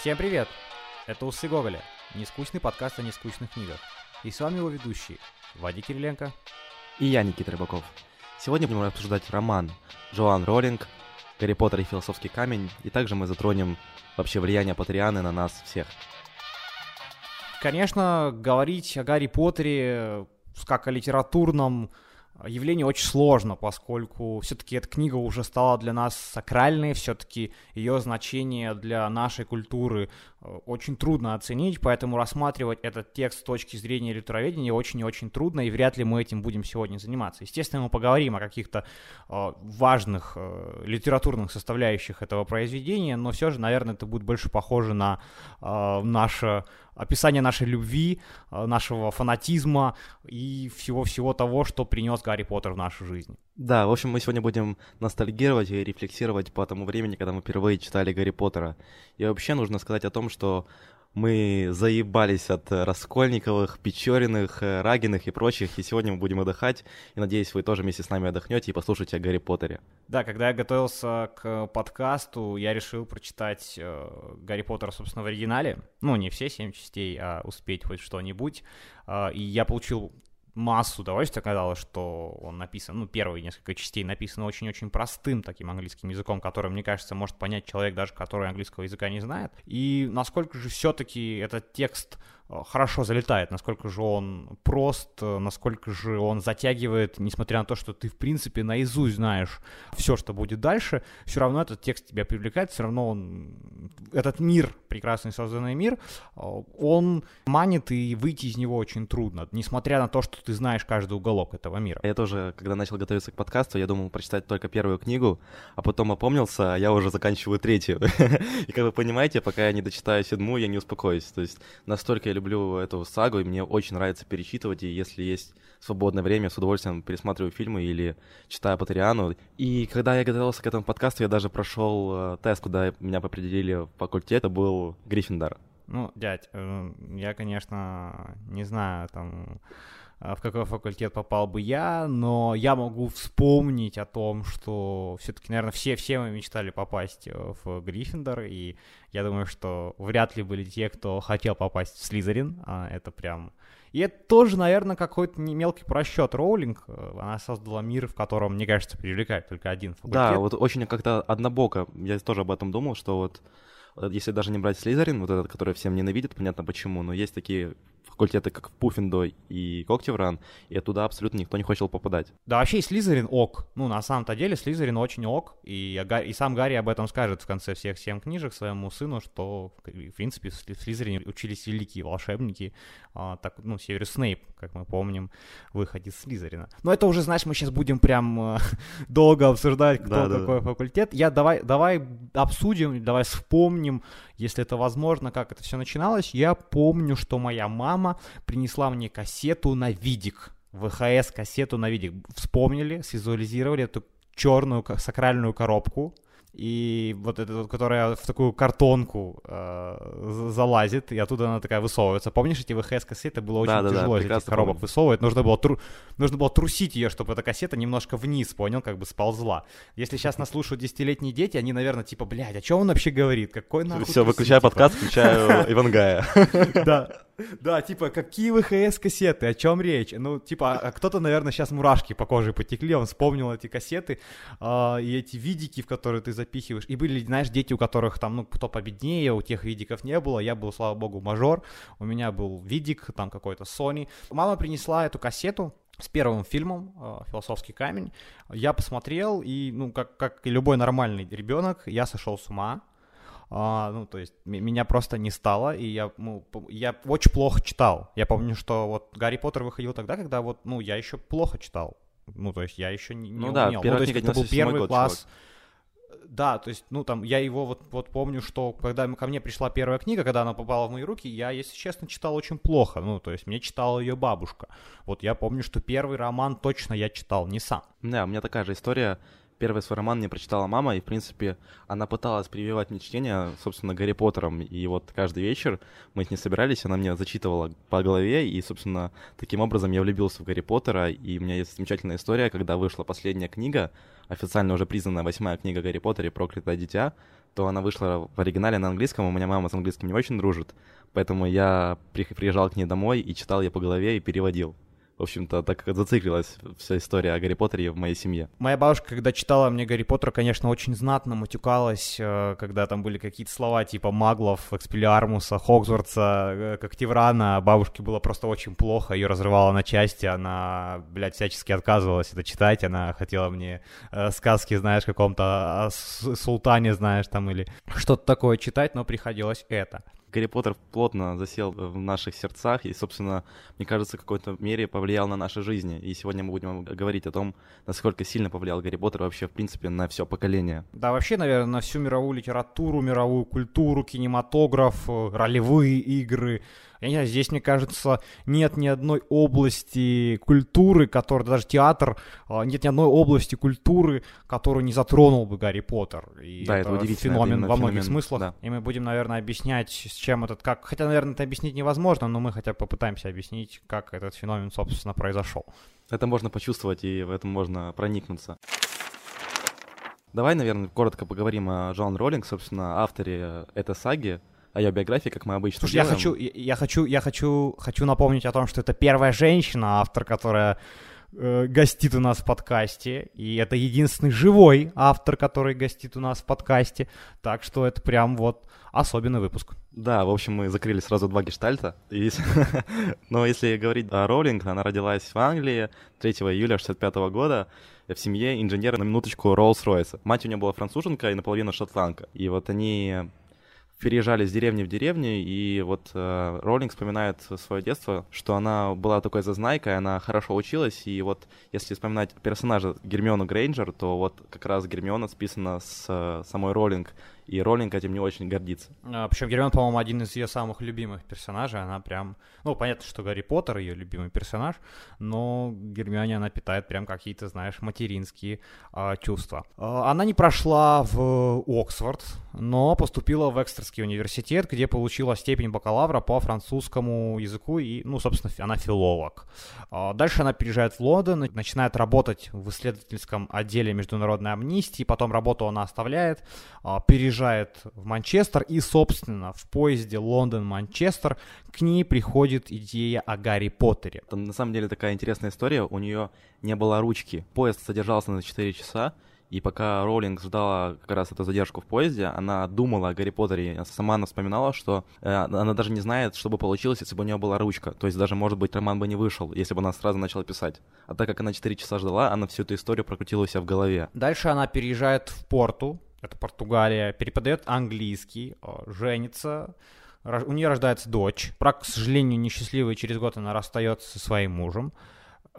Всем привет! Это «Усы Гоголя», нескучный подкаст о нескучных книгах. И с вами его ведущий Вадик Кириленко и я, Никита Рыбаков. Сегодня будем обсуждать роман Джоан Роллинг «Гарри Поттер и философский камень», и также мы затронем вообще влияние Поттерианы на нас всех. Конечно, говорить о Гарри Поттере как о литературном явление очень сложно, поскольку все-таки эта книга уже стала для нас сакральной, все-таки ее значение для нашей культуры очень трудно оценить, поэтому рассматривать этот текст с точки зрения литероведения очень и очень трудно, и вряд ли мы этим будем сегодня заниматься. Естественно, мы поговорим о каких-то э, важных э, литературных составляющих этого произведения, но все же, наверное, это будет больше похоже на э, наше описание нашей любви, нашего фанатизма и всего-всего того, что принес Гарри Поттер в нашу жизнь. Да, в общем, мы сегодня будем ностальгировать и рефлексировать по тому времени, когда мы впервые читали Гарри Поттера. И вообще нужно сказать о том, что мы заебались от Раскольниковых, Печориных, э, Рагиных и прочих, и сегодня мы будем отдыхать, и надеюсь, вы тоже вместе с нами отдохнете и послушаете о Гарри Поттере. Да, когда я готовился к подкасту, я решил прочитать э, Гарри Поттера, собственно, в оригинале, ну, не все семь частей, а успеть хоть что-нибудь, э, и я получил массу удовольствия оказалось, что он написан, ну, первые несколько частей написаны очень-очень простым таким английским языком, который, мне кажется, может понять человек даже, который английского языка не знает. И насколько же все-таки этот текст хорошо залетает, насколько же он прост, э, насколько же он затягивает, несмотря на то, что ты, в принципе, наизусть знаешь все, что будет дальше, все равно этот текст тебя привлекает, все равно он, этот мир, прекрасный созданный мир, э, он манит, и выйти из него очень трудно, несмотря на то, что ты знаешь каждый уголок этого мира. Я тоже, когда начал готовиться к подкасту, я думал прочитать только первую книгу, а потом опомнился, а я уже заканчиваю третью. И как вы понимаете, пока я не дочитаю седьмую, я не успокоюсь. То есть настолько я люблю эту сагу, и мне очень нравится перечитывать, и если есть свободное время, с удовольствием пересматриваю фильмы или читаю Патериану. И когда я готовился к этому подкасту, я даже прошел э, тест, куда меня определили в факультет, это был Гриффиндор. Ну, дядь, э, я, конечно, не знаю, там в какой факультет попал бы я, но я могу вспомнить о том, что все-таки, наверное, все, все мы мечтали попасть э, в Гриффиндор, и я думаю, что вряд ли были те, кто хотел попасть в Слизерин, а это прям... И это тоже, наверное, какой-то мелкий просчет Роулинг. Э, она создала мир, в котором, мне кажется, привлекает только один факультет. Да, вот очень как-то однобоко. Я тоже об этом думал, что вот если даже не брать Слизерин, вот этот, который всем ненавидят, понятно почему, но есть такие факультеты, как Пуффиндо и Когтевран, и туда абсолютно никто не хотел попадать. Да, вообще и Слизерин ок. Ну, на самом-то деле Слизерин очень ок, и, и сам Гарри об этом скажет в конце всех семь книжек своему сыну, что, в принципе, в Слизерине учились великие волшебники, а, так, ну, Северус Снейп, как мы помним, выход из Слизерина. Но это уже, знаешь, мы сейчас будем прям э, долго обсуждать, кто да, какой да. факультет. Я давай, давай обсудим, давай вспомним, если это возможно, как это все начиналось. Я помню, что моя мама принесла мне кассету на видик. ВХС-кассету на видик. Вспомнили, свизуализировали эту черную сакральную коробку и вот эта вот, которая в такую картонку э, залазит, и оттуда она такая высовывается. Помнишь эти VHS-кассеты? Было очень да, тяжело да, да, из этих коробок помню. высовывать. Нужно было, тру... Нужно было трусить ее, чтобы эта кассета немножко вниз, понял, как бы сползла. Если сейчас нас слушают десятилетние дети, они, наверное, типа, блядь, о чем он вообще говорит? Какой нахуй Все, выключаю типа? подкаст, включаю Ивангая. Да. Да, типа, какие ВХС-кассеты, о чем речь? Ну, типа, а кто-то, наверное, сейчас мурашки по коже потекли, он вспомнил эти кассеты э, и эти видики, в которые ты запихиваешь. И были, знаешь, дети, у которых там, ну, кто победнее, у тех видиков не было. Я был, слава богу, мажор, у меня был видик, там какой-то Sony. Мама принесла эту кассету, с первым фильмом «Философский камень». Я посмотрел, и, ну, как, как и любой нормальный ребенок, я сошел с ума. А, ну, то есть меня просто не стало, и я, ну, я очень плохо читал. Я помню, что вот Гарри Поттер выходил тогда, когда вот, ну, я еще плохо читал. Ну, то есть я еще не, не ну, да, умел. Ну, то есть это был первый класс. Человек. Да, то есть, ну, там, я его вот, вот помню, что когда ко мне пришла первая книга, когда она попала в мои руки, я, если честно, читал очень плохо. Ну, то есть, мне читала ее бабушка. Вот я помню, что первый роман точно я читал не сам. Да, у меня такая же история Первый свой роман мне прочитала мама, и, в принципе, она пыталась прививать мне чтение, собственно, Гарри Поттером. И вот каждый вечер мы с ней собирались, она мне зачитывала по голове, и, собственно, таким образом я влюбился в Гарри Поттера. И у меня есть замечательная история, когда вышла последняя книга, официально уже признанная восьмая книга Гарри Поттера «Проклятое дитя», то она вышла в оригинале на английском, у меня мама с английским не очень дружит, поэтому я приезжал к ней домой и читал ей по голове и переводил в общем-то, так как зациклилась вся история о Гарри Поттере в моей семье. Моя бабушка, когда читала мне Гарри Поттера, конечно, очень знатно матюкалась, э, когда там были какие-то слова типа Маглов, Экспелиармуса, Хогвартса, э, Когтеврана. Бабушке было просто очень плохо, ее разрывало на части, она, блядь, всячески отказывалась это читать, она хотела мне э, сказки, знаешь, каком-то султане, знаешь, там, или что-то такое читать, но приходилось это. Гарри Поттер плотно засел в наших сердцах и, собственно, мне кажется, в какой-то мере повлиял на наши жизни. И сегодня мы будем говорить о том, насколько сильно повлиял Гарри Поттер вообще, в принципе, на все поколение. Да, вообще, наверное, на всю мировую литературу, мировую культуру, кинематограф, ролевые игры, я не знаю, здесь, мне кажется, нет ни одной области культуры, которая, даже театр, а, нет ни одной области культуры, которую не затронул бы Гарри Поттер. И да, это, это удивительно. Феномен во многих феномен, смыслах. Да. И мы будем, наверное, объяснять, с чем этот, как... Хотя, наверное, это объяснить невозможно, но мы хотя бы попытаемся объяснить, как этот феномен, собственно, произошел. Это можно почувствовать, и в этом можно проникнуться. Давай, наверное, коротко поговорим о Джоан Роллинг, собственно, авторе этой саги о ее биографии, как мы обычно Слушай, делаем. я хочу, я, я хочу, я хочу, хочу напомнить о том, что это первая женщина, автор, которая э, гостит у нас в подкасте, и это единственный живой автор, который гостит у нас в подкасте, так что это прям вот особенный выпуск. Да, в общем, мы закрыли сразу два гештальта. Но если говорить о Роулинг, она родилась в Англии 3 июля 65 года в семье инженера на минуточку Роллс-Ройса. Мать у нее была француженка и наполовину шотландка. И вот они переезжали с деревни в деревню, и вот э, Роллинг вспоминает свое детство, что она была такой зазнайкой, она хорошо училась, и вот если вспоминать персонажа Гермиону Грейнджер, то вот как раз Гермиона списана с э, самой Роллинг, и Роллинг этим не очень гордится. А, причем Гермиона, по-моему, один из ее самых любимых персонажей. Она прям... Ну, понятно, что Гарри Поттер ее любимый персонаж, но Гермионе она питает прям какие-то, знаешь, материнские а, чувства. А, она не прошла в Оксфорд, но поступила в Экстерский университет, где получила степень бакалавра по французскому языку и, ну, собственно, она филолог. А, дальше она переезжает в Лондон, начинает работать в исследовательском отделе международной амнистии, потом работу она оставляет, а, переезжает в Манчестер, и, собственно, в поезде Лондон-Манчестер к ней приходит идея о Гарри Поттере. Это на самом деле такая интересная история. У нее не было ручки. Поезд содержался на 4 часа, и пока Роулинг ждала как раз эту задержку в поезде, она думала о Гарри Поттере. Сама она вспоминала, что э, она даже не знает, что бы получилось, если бы у нее была ручка. То есть даже, может быть, роман бы не вышел, если бы она сразу начала писать. А так как она 4 часа ждала, она всю эту историю прокрутила у себя в голове. Дальше она переезжает в Порту, это Португалия, переподает английский, женится, у нее рождается дочь. Брак, к сожалению, несчастливый, через год она расстается со своим мужем.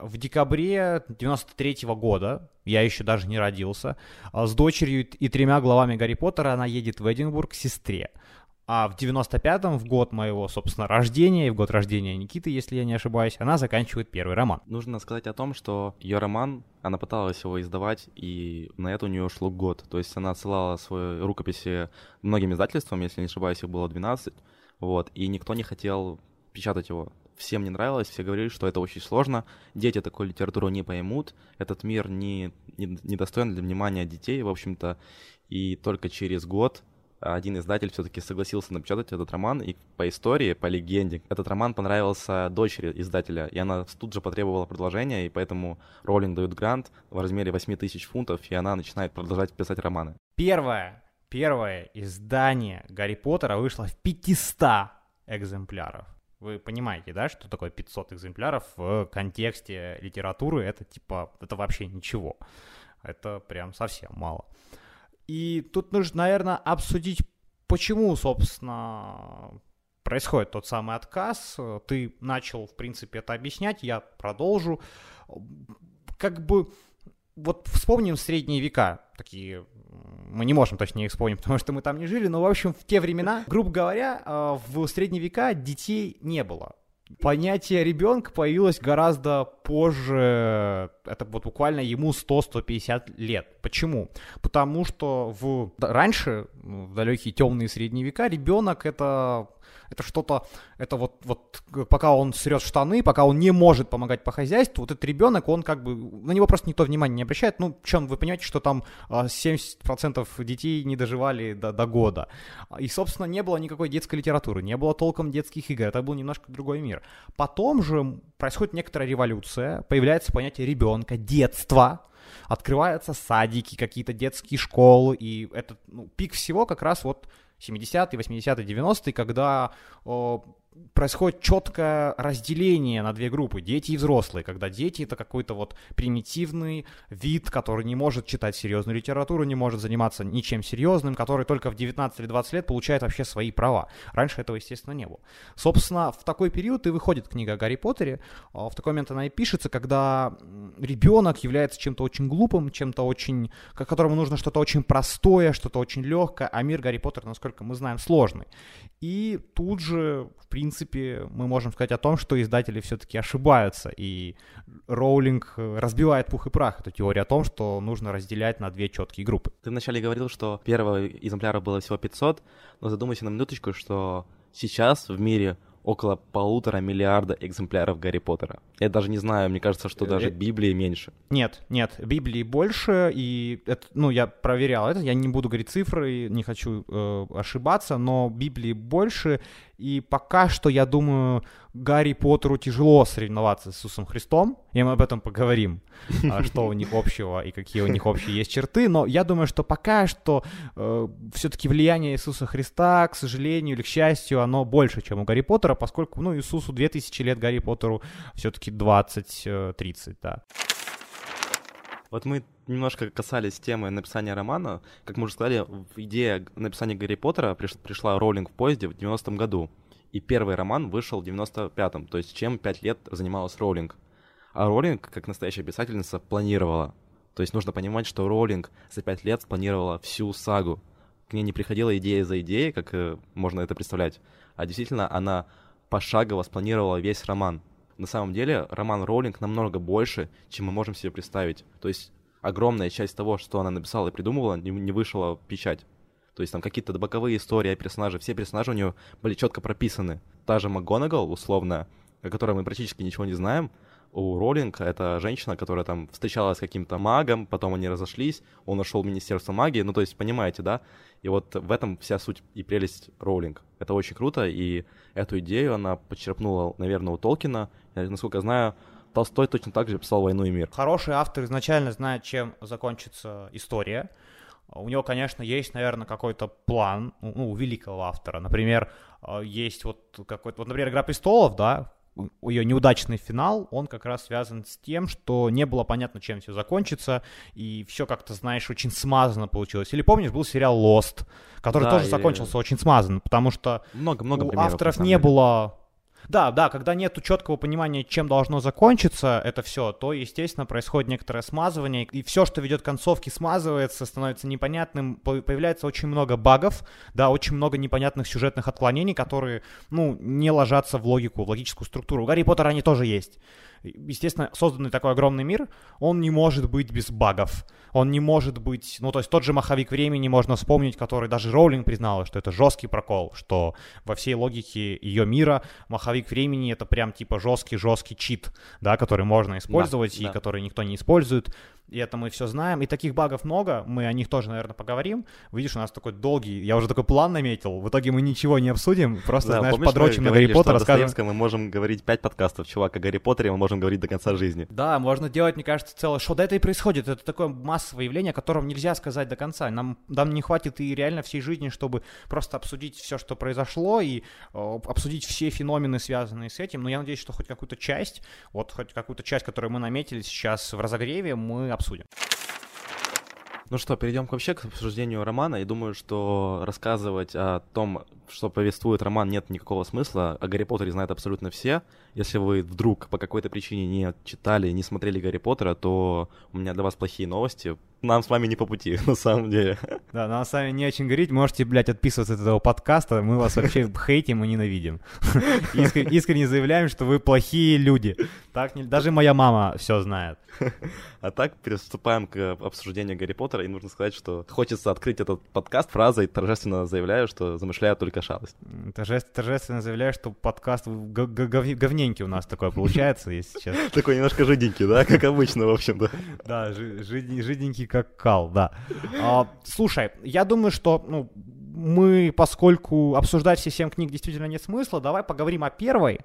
В декабре 93 -го года, я еще даже не родился, а, с дочерью и тремя главами Гарри Поттера она едет в Эдинбург к сестре. А в 95-м, в год моего, собственно, рождения, и в год рождения Никиты, если я не ошибаюсь, она заканчивает первый роман. Нужно сказать о том, что ее роман, она пыталась его издавать, и на это у нее ушло год. То есть она отсылала свои рукописи многим издательствам, если не ошибаюсь, их было 12, вот, и никто не хотел печатать его. Всем не нравилось, все говорили, что это очень сложно, дети такую литературу не поймут, этот мир не, не, не достоин для внимания детей, в общем-то, и только через год один издатель все-таки согласился напечатать этот роман, и по истории, по легенде, этот роман понравился дочери издателя, и она тут же потребовала продолжения, и поэтому Роллинг дает грант в размере 8 тысяч фунтов, и она начинает продолжать писать романы. Первое, первое издание Гарри Поттера вышло в 500 экземпляров. Вы понимаете, да, что такое 500 экземпляров в контексте литературы? Это типа, это вообще ничего. Это прям совсем мало. И тут нужно, наверное, обсудить, почему, собственно, происходит тот самый отказ. Ты начал, в принципе, это объяснять, я продолжу. Как бы, вот вспомним средние века, такие, мы не можем точнее их вспомнить, потому что мы там не жили, но, в общем, в те времена, грубо говоря, э, в средние века детей не было Понятие ребенка появилось гораздо позже, это вот буквально ему 100-150 лет. Почему? Потому что в... раньше, в далекие темные средние века, ребенок это это что-то, это вот, вот пока он срет штаны, пока он не может помогать по хозяйству, вот этот ребенок, он как бы, на него просто никто внимания не обращает. Ну, чем вы понимаете, что там 70% а, детей не доживали до, до года. И, собственно, не было никакой детской литературы, не было толком детских игр, это был немножко другой мир. Потом же происходит некоторая революция, появляется понятие ребенка, детства, открываются садики, какие-то детские школы, и этот ну, пик всего как раз вот 70-е, 80-е, 90-е, когда происходит четкое разделение на две группы, дети и взрослые, когда дети это какой-то вот примитивный вид, который не может читать серьезную литературу, не может заниматься ничем серьезным, который только в 19 или 20 лет получает вообще свои права. Раньше этого, естественно, не было. Собственно, в такой период и выходит книга о Гарри Поттере. А, в такой момент она и пишется, когда ребенок является чем-то очень глупым, чем-то очень, которому нужно что-то очень простое, что-то очень легкое, а мир Гарри Поттера, насколько мы знаем, сложный. И тут же, в принципе, мы можем сказать о том, что издатели все-таки ошибаются, и Роулинг разбивает пух и прах эту теорию о том, что нужно разделять на две четкие группы. Ты вначале говорил, что первого экземпляра было всего 500, но задумайся на минуточку, что сейчас в мире около полутора миллиарда экземпляров Гарри Поттера. Я даже не знаю, мне кажется, что даже э, Библии меньше. Нет, нет, Библии больше, и это, ну, я проверял это, я не буду говорить цифры, не хочу э, ошибаться, но Библии больше, и пока что, я думаю, Гарри Поттеру тяжело соревноваться с Иисусом Христом, и мы об этом поговорим, а, что у них общего и какие у них общие есть черты, но я думаю, что пока что э, все-таки влияние Иисуса Христа, к сожалению или к счастью, оно больше, чем у Гарри Поттера, поскольку, ну, Иисусу 2000 лет, Гарри Поттеру все-таки 20-30, э, да. Вот мы немножко касались темы написания романа. Как мы уже сказали, идея написания Гарри Поттера пришла Роулинг в поезде в 90-м году. И первый роман вышел в 95-м, то есть чем 5 лет занималась Роулинг. А Роулинг, как настоящая писательница, планировала. То есть нужно понимать, что Роулинг за 5 лет спланировала всю сагу. К ней не приходила идея за идеей, как э, можно это представлять, а действительно она пошагово спланировала весь роман на самом деле роман Роулинг намного больше, чем мы можем себе представить. То есть огромная часть того, что она написала и придумывала, не, не вышла в печать. То есть там какие-то боковые истории о персонаже, все персонажи у нее были четко прописаны. Та же МакГонагал, условно, о которой мы практически ничего не знаем, у Роллинг это женщина, которая там встречалась с каким-то магом, потом они разошлись, он нашел Министерство магии, ну то есть понимаете, да? И вот в этом вся суть и прелесть Роулинг. Это очень круто, и эту идею она подчерпнула, наверное, у Толкина. Я, насколько я знаю, Толстой точно так же писал «Войну и мир». Хороший автор изначально знает, чем закончится история. У него, конечно, есть, наверное, какой-то план, ну, у великого автора. Например, э, есть вот какой-то, вот, например, «Игра престолов», да, ее неудачный финал, он как раз связан с тем, что не было понятно, чем все закончится, и все как-то, знаешь, очень смазанно получилось. Или помнишь, был сериал Lost, который да, тоже и... закончился очень смазанно, потому что много, много у авторов не было да, да, когда нет четкого понимания, чем должно закончиться это все, то, естественно, происходит некоторое смазывание, и все, что ведет к концовке, смазывается, становится непонятным, появляется очень много багов, да, очень много непонятных сюжетных отклонений, которые, ну, не ложатся в логику, в логическую структуру. У Гарри Поттера они тоже есть естественно, созданный такой огромный мир, он не может быть без багов. Он не может быть... Ну, то есть тот же маховик времени можно вспомнить, который даже Роулинг признала, что это жесткий прокол, что во всей логике ее мира маховик времени это прям типа жесткий-жесткий чит, да, который можно использовать да, и да. который никто не использует и это мы все знаем. И таких багов много, мы о них тоже, наверное, поговорим. Видишь, у нас такой долгий, я уже такой план наметил, в итоге мы ничего не обсудим, просто, да, знаешь, помнишь, подрочим на Гарри Поттер, расскажем. мы можем говорить пять подкастов, чувак, о Гарри Поттере мы можем говорить до конца жизни. Да, можно делать, мне кажется, целое шоу. Да это и происходит, это такое массовое явление, о котором нельзя сказать до конца. Нам, нам не хватит и реально всей жизни, чтобы просто обсудить все, что произошло, и э, обсудить все феномены, связанные с этим. Но я надеюсь, что хоть какую-то часть, вот хоть какую-то часть, которую мы наметили сейчас в разогреве, мы обсудим. Ну что, перейдем вообще к обсуждению романа. И думаю, что рассказывать о том, что повествует роман, нет никакого смысла. О Гарри Поттере знают абсолютно все. Если вы вдруг по какой-то причине не читали, не смотрели Гарри Поттера, то у меня для вас плохие новости. Нам с вами не по пути, на самом деле. Да, нам с вами не очень говорить, можете, блядь, отписываться от этого подкаста, мы вас вообще хейтим и ненавидим. Искренне, искренне заявляем, что вы плохие люди. Так не... Даже моя мама все знает. А так приступаем к обсуждению Гарри Поттера, и нужно сказать, что хочется открыть этот подкаст фразой торжественно заявляю, что замышляю только шалость. Торжественно заявляю, что подкаст говненький у нас такой получается, если честно. Такой немножко жиденький, да, как обычно, в общем-то. Да, жиденький как кал, да. А, слушай, я думаю, что ну, мы, поскольку обсуждать все семь книг действительно нет смысла, давай поговорим о первой,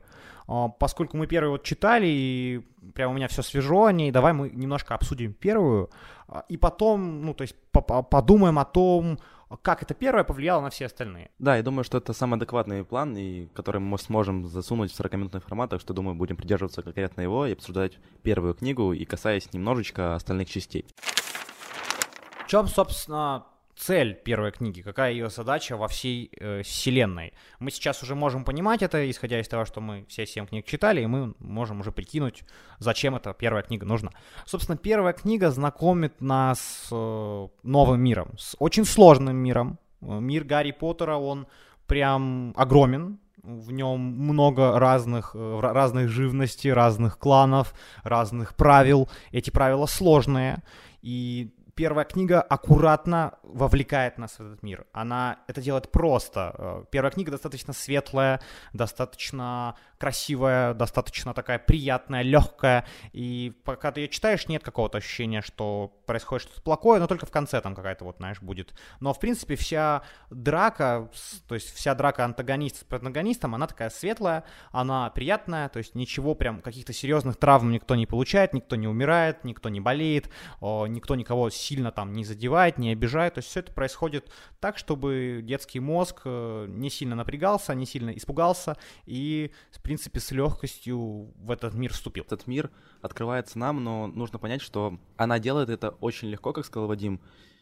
а, поскольку мы первую вот читали, и прям у меня все свежо о ней, давай мы немножко обсудим первую, а, и потом, ну, то есть подумаем о том, как это первое повлияло на все остальные. Да, я думаю, что это самый адекватный план, и который мы сможем засунуть в 40-минутный формат, так что, думаю, будем придерживаться конкретно его и обсуждать первую книгу, и касаясь немножечко остальных частей. Чем, собственно, цель первой книги, какая ее задача во всей э, вселенной. Мы сейчас уже можем понимать это, исходя из того, что мы все семь книг читали, и мы можем уже прикинуть, зачем эта первая книга нужна. Собственно, первая книга знакомит нас с э, новым миром, с очень сложным миром. Мир Гарри Поттера, он прям огромен, в нем много разных, э, разных живностей, разных кланов, разных правил. Эти правила сложные, и первая книга аккуратно вовлекает нас в этот мир. Она это делает просто. Э, первая книга достаточно светлая, достаточно красивая, достаточно такая приятная, легкая. И пока ты ее читаешь, нет какого-то ощущения, что происходит что-то плохое, но только в конце там какая-то вот, знаешь, будет. Но, в принципе, вся драка, то есть вся драка антагониста с протагонистом, она такая светлая, она приятная, то есть ничего прям, каких-то серьезных травм никто не получает, никто не умирает, никто не болеет, никто никого сильно там не задевает, не обижает. То есть все это происходит так, чтобы детский мозг э, не сильно напрягался, не сильно испугался и, принципе, с легкостью в этот мир вступил. Этот мир открывается нам, но нужно понять, что она делает это очень легко, как сказал Вадим,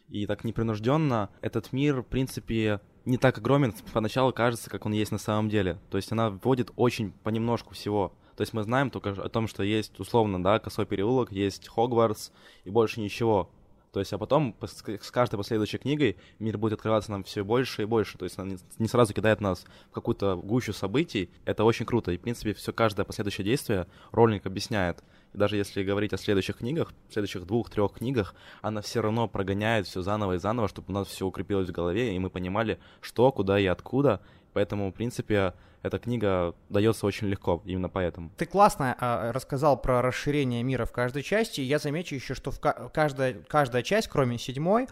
и так непринужденно. Этот мир, в принципе, не так огромен, поначалу кажется, как он есть на самом деле. То есть она вводит очень понемножку всего. То есть мы знаем только о том, что есть условно, да, Косой переулок, есть Хогвартс и больше ничего. То есть, а потом с каждой последующей книгой мир будет открываться нам все больше и больше. То есть, он не сразу кидает нас в какую-то гущу событий. Это очень круто. И, в принципе, все каждое последующее действие ролик объясняет. И даже если говорить о следующих книгах, следующих двух-трех книгах, она все равно прогоняет все заново и заново, чтобы у нас все укрепилось в голове, и мы понимали, что, куда и откуда. Поэтому, в принципе, эта книга дается очень легко, именно поэтому. Ты классно э, рассказал про расширение мира в каждой части. Я замечу еще, что в ка- каждая, каждая часть, кроме седьмой,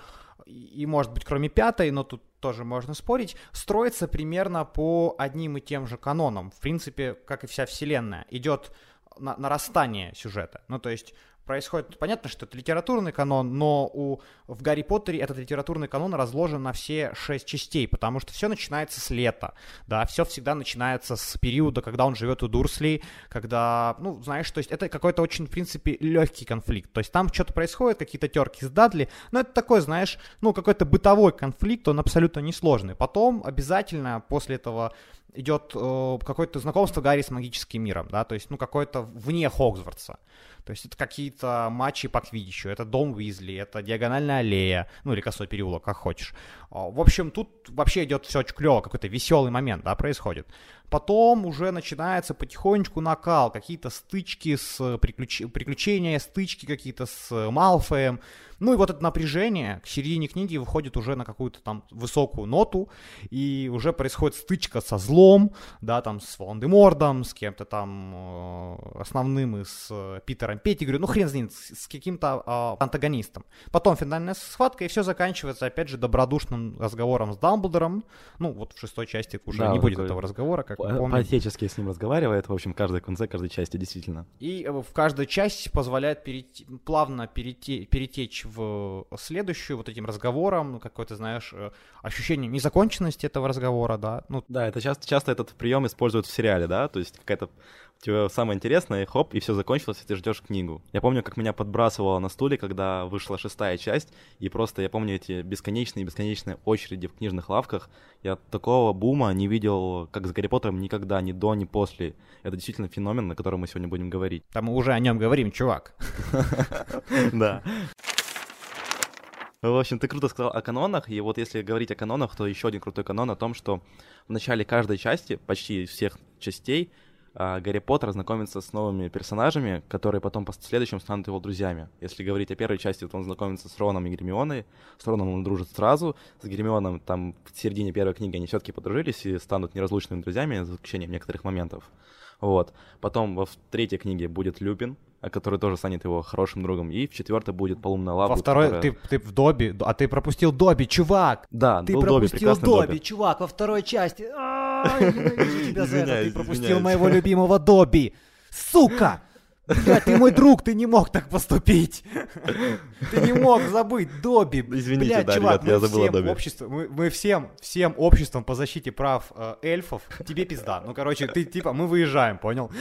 и, может быть, кроме пятой, но тут тоже можно спорить, строится примерно по одним и тем же канонам. В принципе, как и вся вселенная. Идет на, нарастание сюжета. Ну, то есть происходит, понятно, что это литературный канон, но у, в Гарри Поттере этот литературный канон разложен на все шесть частей, потому что все начинается с лета, да, все всегда начинается с периода, когда он живет у Дурсли, когда, ну, знаешь, то есть это какой-то очень, в принципе, легкий конфликт, то есть там что-то происходит, какие-то терки с Дадли, но это такой, знаешь, ну, какой-то бытовой конфликт, он абсолютно несложный. Потом обязательно после этого идет э, какое-то знакомство Гарри с магическим миром, да, то есть, ну, какое-то вне Хогвартса. То есть это какие-то матчи по квидичу, это дом Уизли, это диагональная аллея, ну или косой переулок, как хочешь. А, в общем, тут вообще идет все очень клево, какой-то веселый момент, да, происходит. Потом уже начинается потихонечку накал, какие-то стычки с приключ... приключения, стычки какие-то с Малфоем. Ну и вот это напряжение к середине книги выходит уже на какую-то там высокую ноту, и уже происходит стычка со злом, да, там с Волан-де-Мордом, с кем-то там э, основным из э, Питером Петтигрю, ну хрен знает, с, с каким-то э, антагонистом. Потом финальная схватка, и все заканчивается, опять же, добродушным разговором с Дамблдором. Ну, вот в шестой части уже да, не будет этого разговора, как мы помним. По-отечески с ним разговаривает, в общем, каждой конце каждой части, действительно. И э, в каждой части позволяет перейти, плавно перейти, перетечь в следующую вот этим разговором, какое-то, знаешь, э, ощущение незаконченности этого разговора, да. Ну, да, это часто, часто этот прием используют в сериале, да, то есть какая-то тебе самое интересное, хоп, и все закончилось, и ты ждешь книгу. Я помню, как меня подбрасывало на стуле, когда вышла шестая часть, и просто я помню эти бесконечные-бесконечные очереди в книжных лавках. Я такого бума не видел, как с Гарри Поттером, никогда, ни до, ни после. Это действительно феномен, на котором мы сегодня будем говорить. Там мы уже о нем говорим, чувак. Да. В общем, ты круто сказал о канонах, и вот если говорить о канонах, то еще один крутой канон о том, что в начале каждой части, почти всех частей, Гарри Поттер знакомится с новыми персонажами, которые потом по следующим станут его друзьями. Если говорить о первой части, то он знакомится с Роном и Гермионой. С Роном он дружит сразу, с Гермионом там в середине первой книги они все-таки подружились и станут неразлучными друзьями, за исключением некоторых моментов. Вот. Потом во третьей книге будет Люпин, который тоже станет его хорошим другом. И в четвертой будет полумная лава. Во второй которая... ты, ты в Добби, а ты пропустил Добби, чувак! Да, ты был пропустил Добби, Добби, Добби. чувак, во второй части. Ненавижу тебя за это. Ты Извиняюсь, пропустил моего любимого Добби. Сука! Блядь, ты мой друг, ты не мог так поступить. Ты не мог забыть Добби. Извините, Блядь, да, чувак, ребят, я забыл Добби. обществом- мы, мы всем, всем обществом по защите прав э, эльфов, тебе пизда. Ну, короче, ты типа, мы выезжаем, понял?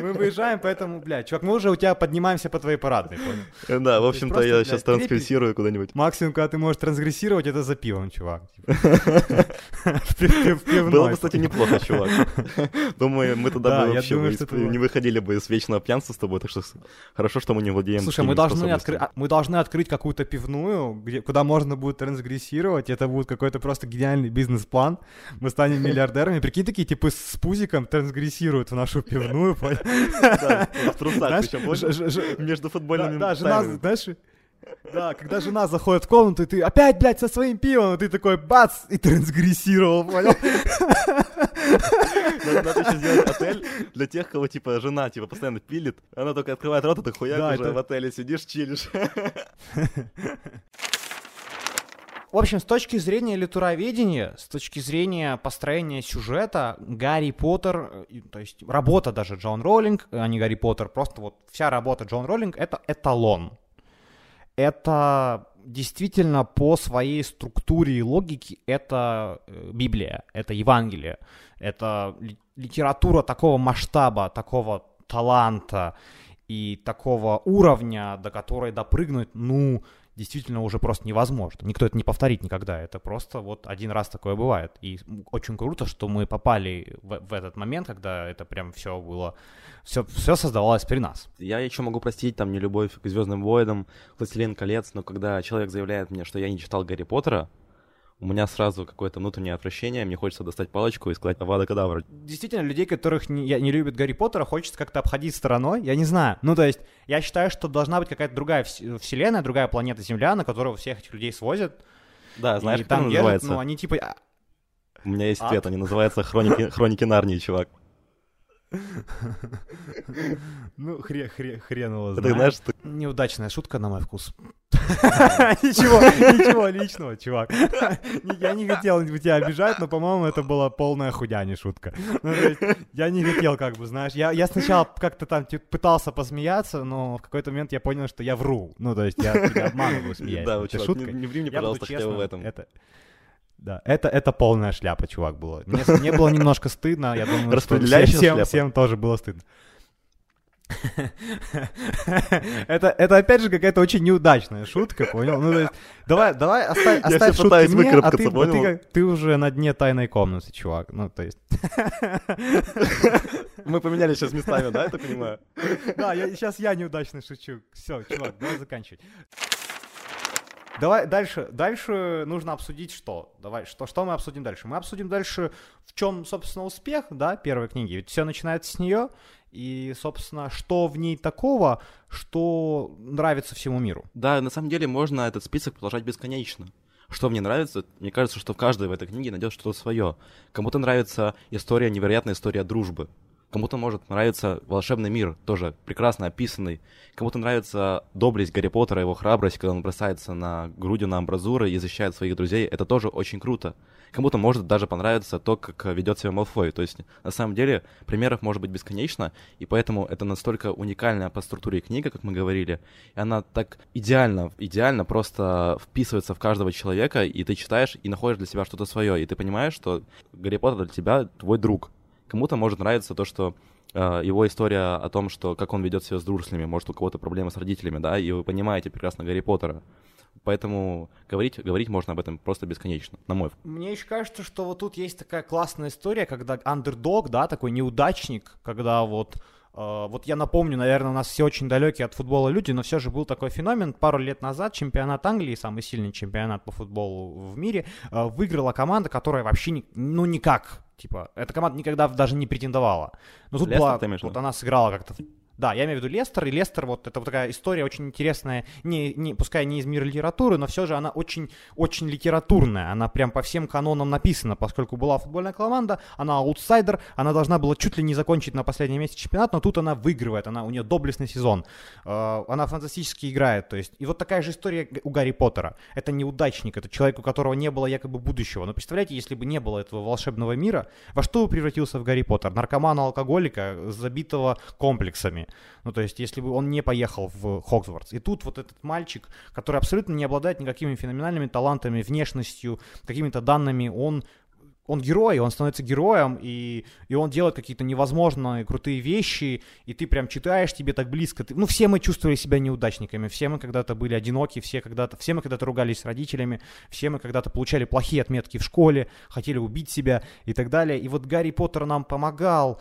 Мы выезжаем, поэтому, блядь, чувак, мы уже у тебя поднимаемся по твоей парадной, понял? Э, Да, в общем-то, я сейчас трансгрессирую куда-нибудь. Максимум, когда ты можешь трансгрессировать, это за пивом, чувак. Типа. Было бы, кстати, неплохо, чувак. Думаю, мы Да, тогда бы я вообще думаю, бы из- не выходили бы из вечного пьянства с тобой, так что хорошо, что мы не владеем Слушай, мы должны, откры- а, мы должны открыть какую-то пивную, где, куда можно будет трансгрессировать. Это будет какой-то просто гениальный бизнес-план. Мы станем миллиардерами. Прикинь, такие типы с пузиком трансгрессируют в нашу пивную. Да, в трусах, причем между футбольными Да, жена, знаешь, да, когда жена заходит в комнату, и ты опять, блядь, со своим пивом, и ты такой, бац, и трансгрессировал, понял? Надо, надо еще сделать отель для тех, кого, типа, жена, типа, постоянно пилит. Она только открывает рот, и ты хуяк Да, уже это- в отеле сидишь, чилишь. В общем, с точки зрения литуроведения, с точки зрения построения сюжета, Гарри Поттер, то есть работа даже Джон Роллинг, а не Гарри Поттер, просто вот вся работа Джон Роллинг — это эталон. Это действительно по своей структуре и логике это э, Библия, это Евангелие, это ли- литература такого масштаба, такого таланта и такого уровня, до которой допрыгнуть, ну, действительно уже просто невозможно. Никто это не повторит никогда. Это просто вот один раз такое бывает. И очень круто, что мы попали в, в этот момент, когда это прям все было, все, все создавалось при нас. Я еще могу простить там нелюбовь к Звездным войнам, Властелин колец, но когда человек заявляет мне, что я не читал Гарри Поттера, у меня сразу какое-то внутреннее отвращение, мне хочется достать палочку и сказать «Авада Кадавра». Действительно, людей, которых не, я- не любят Гарри Поттера, хочется как-то обходить стороной. Я не знаю. Ну, то есть, я считаю, что должна быть какая-то другая вс- вселенная, другая планета Земля, на которую всех этих людей свозят. Да, знаешь, и как там она держат, называется? ну, они типа... а, У меня есть Ад? ответ, они называются «Хроники, Хроники Нарнии», чувак. Ну, хре, хре, хрен его знает. знаешь, ты- Неудачная шутка на мой вкус. Ничего, ничего личного, чувак. Я не хотел тебя обижать, но, по-моему, это была полная худя, не шутка. Ну, я не хотел, как бы, знаешь, я, сначала как-то там типа, пытался посмеяться, но в какой-то момент я понял, что я вру. Ну, то есть, я тебя обманываю, смеясь. Да, чувак, не, ври мне, пожалуйста, хотя бы в этом. Да, это, это полная шляпа, чувак, было. Мне, мне было немножко стыдно, я думаю, что всем, всем тоже было стыдно. это, это опять же какая-то очень неудачная шутка, понял? Ну, то есть, давай, давай оставь, оставь шутки мне, а ты, а ты, понял? как- ты уже на дне тайной комнаты, чувак. Ну, то есть... Мы поменялись сейчас местами, да, я так понимаю? Да, я, сейчас я неудачно шучу. Все, чувак, давай заканчивать. Давай дальше. Дальше нужно обсудить что? Давай, что, что мы обсудим дальше? Мы обсудим дальше, в чем, собственно, успех, да, первой книги. Ведь все начинается с нее. И, собственно, что в ней такого, что нравится всему миру. Да, на самом деле можно этот список продолжать бесконечно. Что мне нравится, мне кажется, что в каждой в этой книге найдет что-то свое. Кому-то нравится история, невероятная история дружбы. Кому-то может нравиться волшебный мир, тоже прекрасно описанный. Кому-то нравится доблесть Гарри Поттера, его храбрость, когда он бросается на грудью на амбразуры и защищает своих друзей. Это тоже очень круто. Кому-то может даже понравиться то, как ведет себя Малфой. То есть, на самом деле, примеров может быть бесконечно, и поэтому это настолько уникальная по структуре книга, как мы говорили, и она так идеально, идеально просто вписывается в каждого человека, и ты читаешь и находишь для себя что-то свое, и ты понимаешь, что Гарри Поттер для тебя твой друг. Кому-то может нравиться то, что э, его история о том, что как он ведет себя с дружественными, может у кого-то проблемы с родителями, да, и вы понимаете прекрасно Гарри Поттера. Поэтому говорить, говорить можно об этом просто бесконечно, на мой вкус. Мне еще кажется, что вот тут есть такая классная история, когда андердог, да, такой неудачник, когда вот Э, вот я напомню, наверное, у нас все очень далекие от футбола люди, но все же был такой феномен. Пару лет назад чемпионат Англии, самый сильный чемпионат по футболу в мире, э, выиграла команда, которая вообще, ну, никак Типа, эта команда никогда даже не претендовала. Но тут Лестер, была, вот она сыграла как-то да, я имею в виду Лестер, и Лестер, вот это вот такая история очень интересная, не, не, пускай не из мира литературы, но все же она очень, очень литературная, она прям по всем канонам написана, поскольку была футбольная команда, она аутсайдер, она должна была чуть ли не закончить на последнем месте чемпионат, но тут она выигрывает, она, у нее доблестный сезон, э, она фантастически играет, то есть, и вот такая же история у Гарри Поттера, это неудачник, это человек, у которого не было якобы будущего, но представляете, если бы не было этого волшебного мира, во что бы превратился в Гарри Поттер? Наркомана-алкоголика, забитого комплексами, ну, то есть, если бы он не поехал в Хогвартс. И тут вот этот мальчик, который абсолютно не обладает никакими феноменальными талантами, внешностью, какими-то данными, он он герой, он становится героем, и, и он делает какие-то невозможные крутые вещи, и ты прям читаешь, тебе так близко. Ты, ну, все мы чувствовали себя неудачниками, все мы когда-то были одиноки, все, когда-то, все мы когда-то ругались с родителями, все мы когда-то получали плохие отметки в школе, хотели убить себя и так далее. И вот Гарри Поттер нам помогал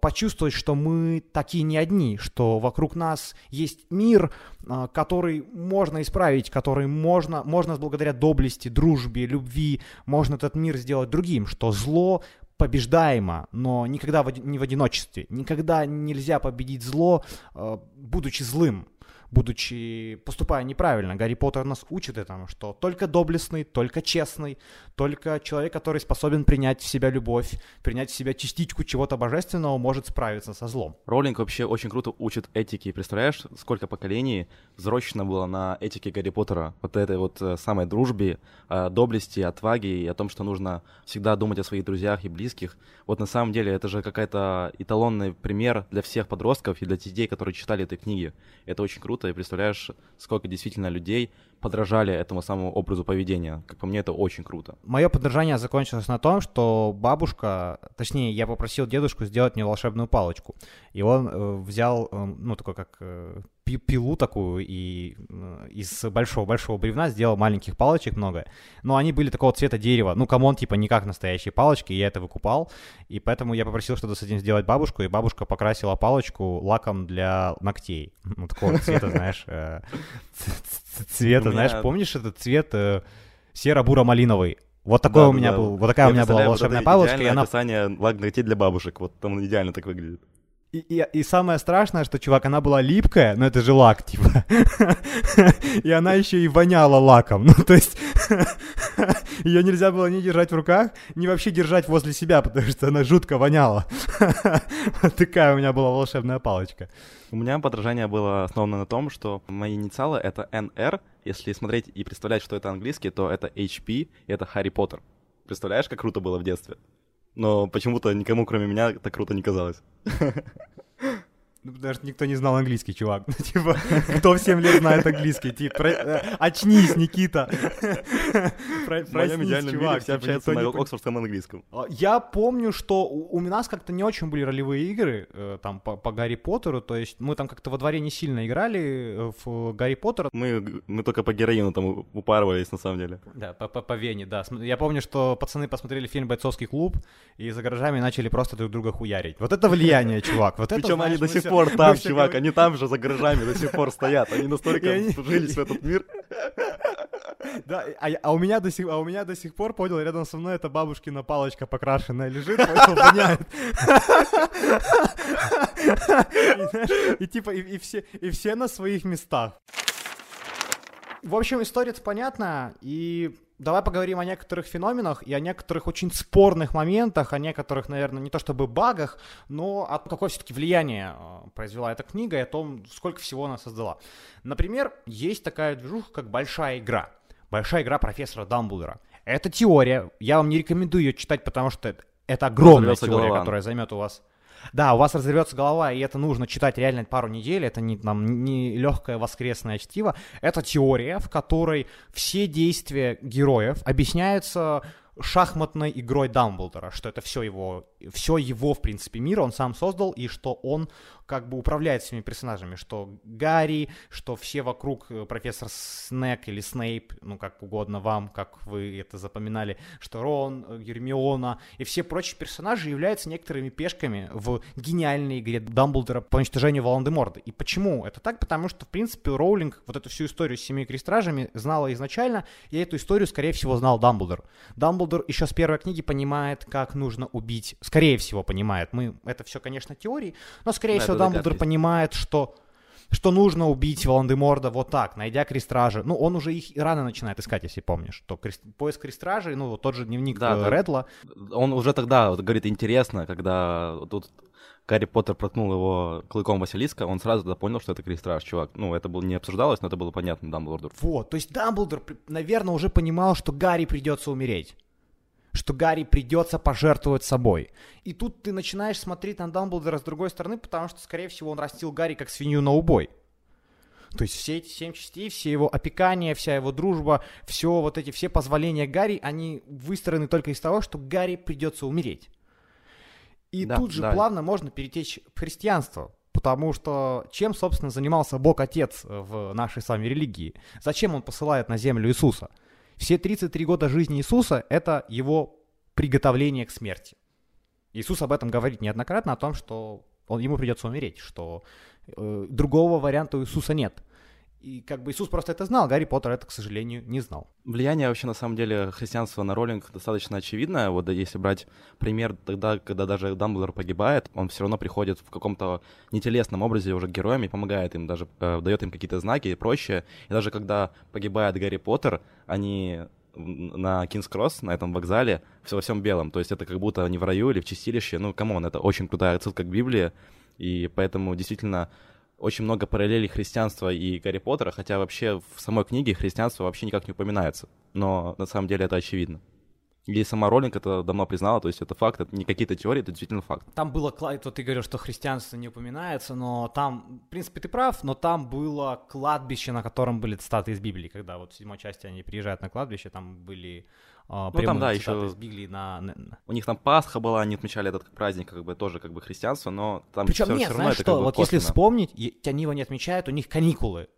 почувствовать, что мы такие не одни, что вокруг нас есть мир, э, который можно исправить, который можно, можно благодаря доблести, дружбе, любви, можно этот мир сделать другим другим, что зло побеждаемо, но никогда в, не в одиночестве. Никогда нельзя победить зло, э, будучи злым будучи, поступая неправильно. Гарри Поттер нас учит этому, что только доблестный, только честный, только человек, который способен принять в себя любовь, принять в себя частичку чего-то божественного, может справиться со злом. Роллинг вообще очень круто учит этике. Представляешь, сколько поколений взрощено было на этике Гарри Поттера, вот этой вот э, самой дружбе, э, доблести, отваге и о том, что нужно всегда думать о своих друзьях и близких. Вот на самом деле это же какая-то эталонный пример для всех подростков и для детей, которые читали этой книги. Это очень круто, и представляешь, сколько действительно людей подражали этому самому образу поведения. Как по мне, это очень круто. Мое подражание закончилось на том, что бабушка, точнее, я попросил дедушку сделать мне волшебную палочку. И он э, взял, э, ну, такой как э, пилу такую и э, из большого-большого бревна сделал маленьких палочек много. Но они были такого цвета дерева. Ну, come on, типа, не как настоящие палочки, я это выкупал. И поэтому я попросил что-то с этим сделать бабушку, и бабушка покрасила палочку лаком для ногтей. Ну, такого цвета, знаешь, э, знаешь, помнишь этот цвет э, серо-буро-малиновый? Вот такой у меня был, вот такая у меня была волшебная палочка. и она... описание ногтей для бабушек, вот там идеально так выглядит. И, и, и самое страшное, что, чувак, она была липкая, но это же лак, типа. и она еще и воняла лаком. Ну, то есть, ее нельзя было ни держать в руках, ни вообще держать возле себя, потому что она жутко воняла. вот такая у меня была волшебная палочка. У меня подражание было основано на том, что мои инициалы — это NR. Если смотреть и представлять, что это английский, то это HP, и это Харри Поттер. Представляешь, как круто было в детстве? но почему-то никому, кроме меня, так круто не казалось. Ну, потому что никто не знал английский, чувак. Ну, типа, кто в 7 лет знает английский? Типа, про... Э, очнись, Никита. Про... В моем идеальном чувак, мире все типа, общаются на оксфордском английском. А, я помню, что у, у нас как-то не очень были ролевые игры, э, там, по, по Гарри Поттеру, то есть мы там как-то во дворе не сильно играли э, в Гарри Поттера. Мы, мы только по героину там упарывались, на самом деле. Да, по, по, по Вене, да. Я помню, что пацаны посмотрели фильм «Бойцовский клуб», и за гаражами начали просто друг друга хуярить. Вот это влияние, чувак. Вот Причем они до сих пор там, чувак, они там же за гаражами до сих пор стоят. Они настолько вжились в этот мир. Да, а, а, у меня до сих, а у меня до сих пор, понял, рядом со мной эта бабушкина палочка покрашенная лежит, понял, воняет. И, типа, и, и, все, и все на своих местах. В общем, история понятна, и давай поговорим о некоторых феноменах и о некоторых очень спорных моментах, о некоторых, наверное, не то чтобы багах, но о какое все-таки влияние э, произвела эта книга и о том, сколько всего она создала. Например, есть такая движуха, как «Большая игра». «Большая игра» профессора Дамблдора. Это теория, я вам не рекомендую ее читать, потому что это огромная теория, голова. которая займет у вас да, у вас разорвется голова, и это нужно читать реально пару недель, это не, там, не легкое воскресное чтиво. Это теория, в которой все действия героев объясняются шахматной игрой Дамблдора, что это все его, все его, в принципе, мир он сам создал, и что он как бы управляет всеми персонажами, что Гарри, что все вокруг э, профессор Снэк или Снейп, ну как угодно вам, как вы это запоминали, что Рон, э, Гермиона и все прочие персонажи являются некоторыми пешками в гениальной игре Дамблдора по уничтожению Волан-де-Морда. И почему это так? Потому что, в принципе, Роулинг вот эту всю историю с семи крестражами знала изначально, и эту историю, скорее всего, знал Дамблдор. Дамблдор еще с первой книги понимает, как нужно убить, скорее всего, понимает. Мы, это все, конечно, теории, но, скорее да, всего, Дамблдор понимает, что что нужно убить Волан-де-Морда вот так, найдя крестражи. Ну, он уже их рано начинает искать, если помнишь. То крест... поиск крестражей, ну, вот тот же дневник да, э, Редла. Он уже тогда вот, говорит, интересно, когда тут Гарри Поттер проткнул его клыком Василиска, он сразу тогда понял, что это крестраж, чувак. Ну, это было не обсуждалось, но это было понятно Дамблдору. Вот, то есть Дамблдор, наверное, уже понимал, что Гарри придется умереть что Гарри придется пожертвовать собой. И тут ты начинаешь смотреть на Дамблдора с другой стороны, потому что, скорее всего, он растил Гарри как свинью на убой. То есть все эти семь частей, все его опекания, вся его дружба, все вот эти все позволения Гарри, они выстроены только из того, что Гарри придется умереть. И да, тут же да. плавно можно перетечь в христианство, потому что чем, собственно, занимался Бог-Отец в нашей с вами религии? Зачем он посылает на землю Иисуса? Все 33 года жизни Иисуса – это его приготовление к смерти. Иисус об этом говорит неоднократно, о том, что он, ему придется умереть, что э, другого варианта у Иисуса нет. И как бы Иисус просто это знал, Гарри Поттер это, к сожалению, не знал. Влияние вообще, на самом деле, христианства на Роллинг достаточно очевидное. Вот если брать пример тогда, когда даже Дамблдор погибает, он все равно приходит в каком-то нетелесном образе уже к героям и помогает им, даже э, дает им какие-то знаки и прочее. И даже когда погибает Гарри Поттер, они на Кингс-Кросс, на этом вокзале, все во всем белом. То есть это как будто они в раю или в чистилище. Ну, come on, это очень крутая отсылка к Библии. И поэтому действительно очень много параллелей христианства и Гарри Поттера, хотя вообще в самой книге христианство вообще никак не упоминается. Но на самом деле это очевидно. И сама Роулинг это давно признала, то есть это факт, это не какие-то теории, это действительно факт. Там было, вот ты говорил, что христианство не упоминается, но там, в принципе, ты прав, но там было кладбище, на котором были цитаты из Библии, когда вот в седьмой части они приезжают на кладбище, там были ну, там, да, еще из Библии на, на... У них там Пасха была, они отмечали этот праздник, как бы тоже как бы христианство, но там Причем все, нет, все равно знаешь это что, как бы вот косвенно. если вспомнить, они его не отмечают, у них каникулы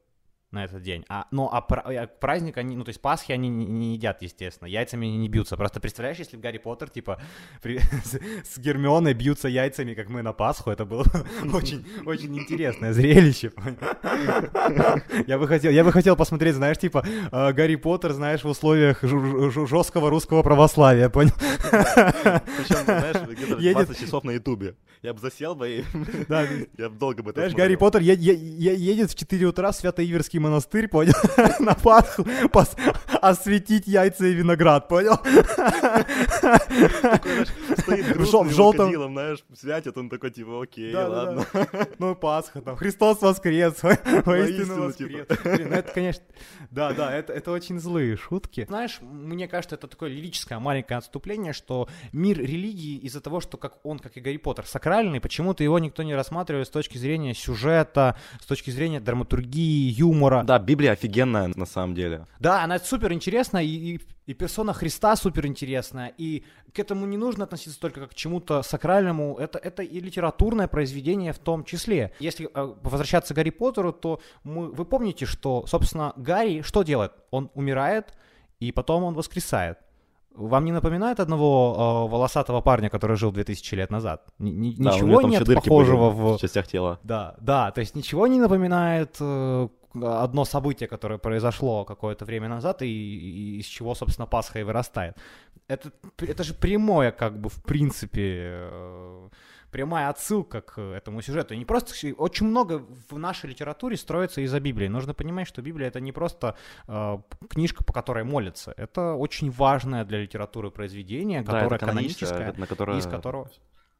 на этот день. А, ну, а, а праздник они, ну, то есть Пасхи они не, не едят, естественно, яйцами не бьются. Просто представляешь, если Гарри Поттер, типа, при, с, с Гермионой бьются яйцами, как мы на Пасху, это было очень, очень интересное зрелище. Я бы хотел, я бы хотел посмотреть, знаешь, типа, а, Гарри Поттер, знаешь, в условиях жесткого русского православия, понял? Причем, знаешь, где-то 20 часов на Ютубе. Я бы засел бы и я бы долго бы это Знаешь, Гарри Поттер едет в 4 утра в Свято-Иверский монастырь, понял? На Пасху осветить яйца и виноград, понял? Такой, стоит в желтом. знаешь, святит, он такой, типа, окей, ладно. Ну, Пасха, там, Христос воскрес, воистину воскрес. Типа. Блин, ну это, конечно, да, да, это, это очень злые шутки. Знаешь, мне кажется, это такое лирическое маленькое отступление, что мир религии из-за того, что как он, как и Гарри Поттер, сакральный, почему-то его никто не рассматривает с точки зрения сюжета, с точки зрения драматургии, юмора. Да, Библия офигенная на самом деле. Да, она супер интересная, и, и, и персона Христа супер интересная, и к этому не нужно относиться только как к чему-то сакральному, это, это и литературное произведение в том числе. Если э, возвращаться к Гарри Поттеру, то мы, вы помните, что, собственно, Гарри что делает? Он умирает, и потом он воскресает. Вам не напоминает одного э, волосатого парня, который жил 2000 лет назад? Н- да, ничего нет похожего в... в частях тела. Да, да, то есть ничего не напоминает э, одно событие, которое произошло какое-то время назад, и, и из чего, собственно, Пасха и вырастает. Это, это же прямое, как бы, в принципе, э, прямая отсылка к этому сюжету. И не просто очень много в нашей литературе строится из-за Библии. Нужно понимать, что Библия это не просто э, книжка, по которой молятся. Это очень важное для литературы произведение, да, которое каноническое, на которое... из которого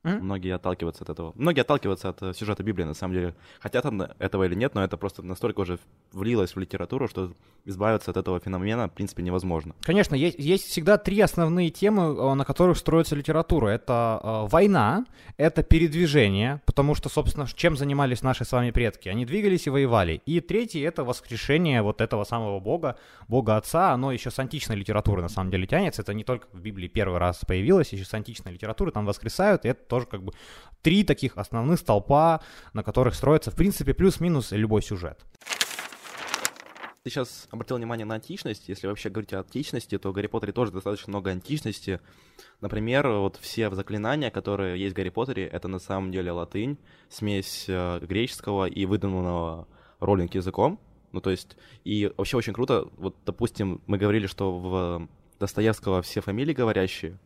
Mm-hmm. Многие отталкиваются от этого. Многие отталкиваются от э, сюжета Библии, на самом деле. Хотят этого или нет, но это просто настолько уже влилось в литературу, что избавиться от этого феномена, в принципе, невозможно. Конечно, есть, есть всегда три основные темы, э, на которых строится литература. Это э, война, это передвижение, потому что, собственно, чем занимались наши с вами предки? Они двигались и воевали. И третий — это воскрешение вот этого самого Бога, Бога Отца. Оно еще с античной литературы, на самом деле, тянется. Это не только в Библии первый раз появилось, еще с античной литературы там воскресают, и это тоже как бы три таких основных столпа, на которых строится, в принципе, плюс-минус любой сюжет. Ты сейчас обратил внимание на античность. Если вообще говорить о античности, то в Гарри Поттере тоже достаточно много античности. Например, вот все заклинания, которые есть в Гарри Поттере, это на самом деле латынь, смесь э, греческого и выдуманного роллинг языком. Ну, то есть, и вообще очень круто, вот, допустим, мы говорили, что в Достоевского все фамилии говорящие,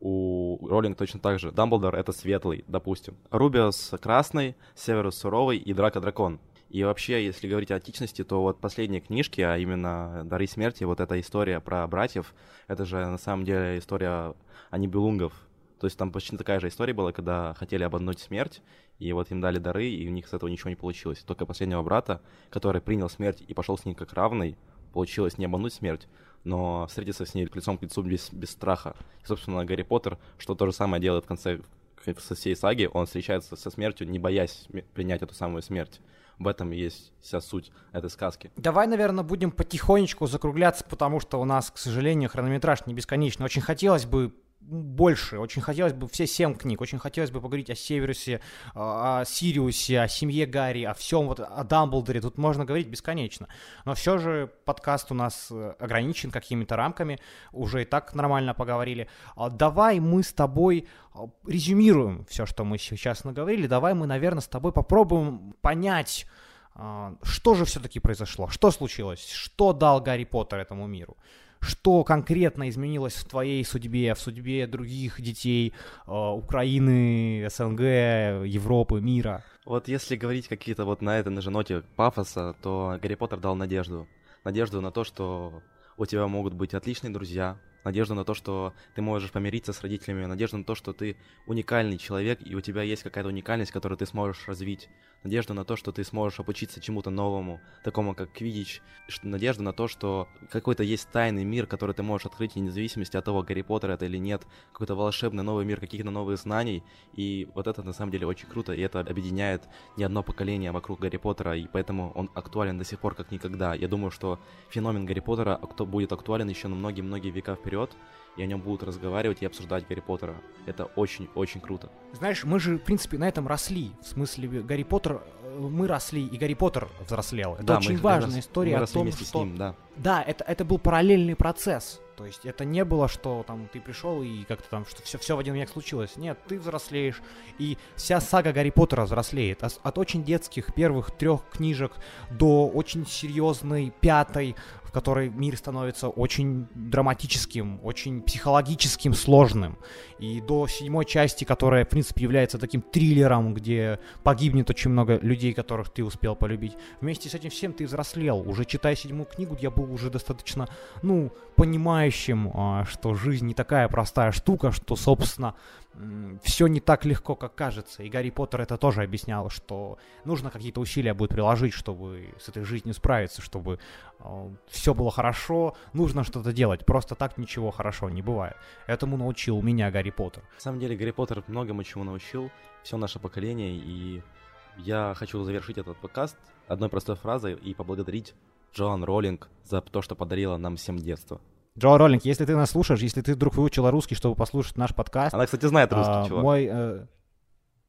у Роллинг точно так же. Дамблдор — это светлый, допустим. Рубиус — красный, Северус — суровый и Драко — дракон. И вообще, если говорить о античности, то вот последние книжки, а именно «Дары смерти», вот эта история про братьев, это же на самом деле история о небелунгов. То есть там почти такая же история была, когда хотели обмануть смерть, и вот им дали дары, и у них с этого ничего не получилось. Только последнего брата, который принял смерть и пошел с ней как равный, получилось не обмануть смерть, но встретиться с ней лицом к лицу без, без страха. И, собственно, Гарри Поттер, что то же самое делает в конце со всей саги, он встречается со смертью, не боясь принять эту самую смерть. В этом и есть вся суть этой сказки. Давай, наверное, будем потихонечку закругляться, потому что у нас, к сожалению, хронометраж не бесконечный. Очень хотелось бы больше. Очень хотелось бы все семь книг, очень хотелось бы поговорить о Северусе, о Сириусе, о семье Гарри, о всем, вот о Дамблдоре. Тут можно говорить бесконечно. Но все же подкаст у нас э, ограничен какими-то рамками. Уже и так нормально поговорили. А давай мы с тобой а, резюмируем все, что мы сейчас наговорили. Давай мы, наверное, с тобой попробуем понять, а, что же все-таки произошло, что случилось, что дал Гарри Поттер этому миру что конкретно изменилось в твоей судьбе, в судьбе других детей э, Украины, СНГ, Европы, мира? Вот если говорить какие-то вот на этой же ноте пафоса, то Гарри Поттер дал надежду. Надежду на то, что у тебя могут быть отличные друзья, надежду на то, что ты можешь помириться с родителями, надежду на то, что ты уникальный человек, и у тебя есть какая-то уникальность, которую ты сможешь развить, надежду на то, что ты сможешь обучиться чему-то новому, такому как Квидич, надежду на то, что какой-то есть тайный мир, который ты можешь открыть, вне зависимости от того, Гарри Поттер это или нет, какой-то волшебный новый мир, каких-то новых знаний, и вот это на самом деле очень круто, и это объединяет не одно поколение вокруг Гарри Поттера, и поэтому он актуален до сих пор как никогда. Я думаю, что феномен Гарри Поттера будет актуален еще на многие-многие века вперед, вперед, и о нем будут разговаривать и обсуждать Гарри Поттера. Это очень-очень круто. Знаешь, мы же, в принципе, на этом росли. В смысле, Гарри Поттер, э, мы росли, и Гарри Поттер взрослел. Это да, очень мы, важная мы, история мы о том, что... С ним, да. да, это, это был параллельный процесс. То есть это не было, что там ты пришел и как-то там, что все, все в один век случилось. Нет, ты взрослеешь, и вся сага Гарри Поттера взрослеет. От, от очень детских первых трех книжек до очень серьезной пятой, в которой мир становится очень драматическим, очень психологическим, сложным. И до седьмой части, которая, в принципе, является таким триллером, где погибнет очень много людей, которых ты успел полюбить. Вместе с этим всем ты взрослел. Уже читая седьмую книгу, я был уже достаточно, ну, понимающим, а, что жизнь не такая простая штука, что, собственно, все не так легко, как кажется. И Гарри Поттер это тоже объяснял, что нужно какие-то усилия будет приложить, чтобы с этой жизнью справиться, чтобы а, все было хорошо, нужно что-то делать. Просто так ничего хорошо не бывает. Этому научил меня Гарри Поттер. На самом деле Гарри Поттер многому чему научил, все наше поколение, и я хочу завершить этот подкаст одной простой фразой и поблагодарить Джоан Роллинг за то, что подарила нам всем детство. Джо Роллинг, если ты нас слушаешь, если ты вдруг выучила русский, чтобы послушать наш подкаст... Она, кстати, знает русский, а, чувак. Мой... Э,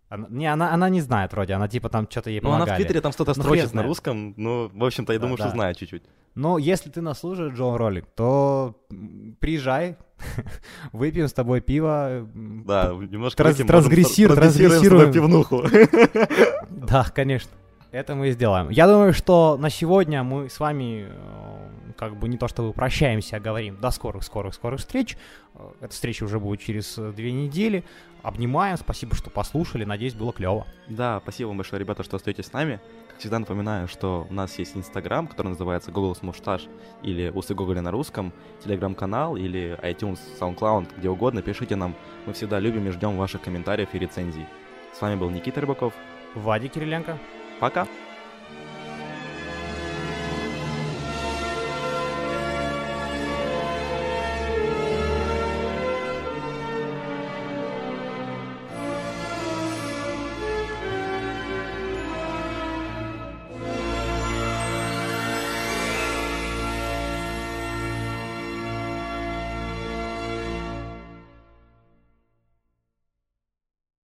она, не, она, она не знает вроде, она типа там что-то ей помогали. Ну, она в Твиттере там что-то ну, строчит на русском, ну, в общем-то, я да, думаю, да. что знает чуть-чуть. Но если ты нас слушаешь, Джо Роллинг, то приезжай, выпьем с тобой пиво. Да, немножко трans- трансгрессируем, трансгрессируем. пивнуху. Да, конечно. Это мы и сделаем. Я думаю, что на сегодня мы с вами э, как бы не то чтобы прощаемся, а говорим до скорых-скорых-скорых встреч. Э, эта встреча уже будет через э, две недели. Обнимаем, спасибо, что послушали, надеюсь, было клево. Да, спасибо вам большое, ребята, что остаетесь с нами. Как всегда напоминаю, что у нас есть Инстаграм, который называется Google Мушташ или Усы Гоголя на русском, Телеграм-канал или iTunes, SoundCloud, где угодно, пишите нам. Мы всегда любим и ждем ваших комментариев и рецензий. С вами был Никита Рыбаков. Вадик Кириленко. Пока.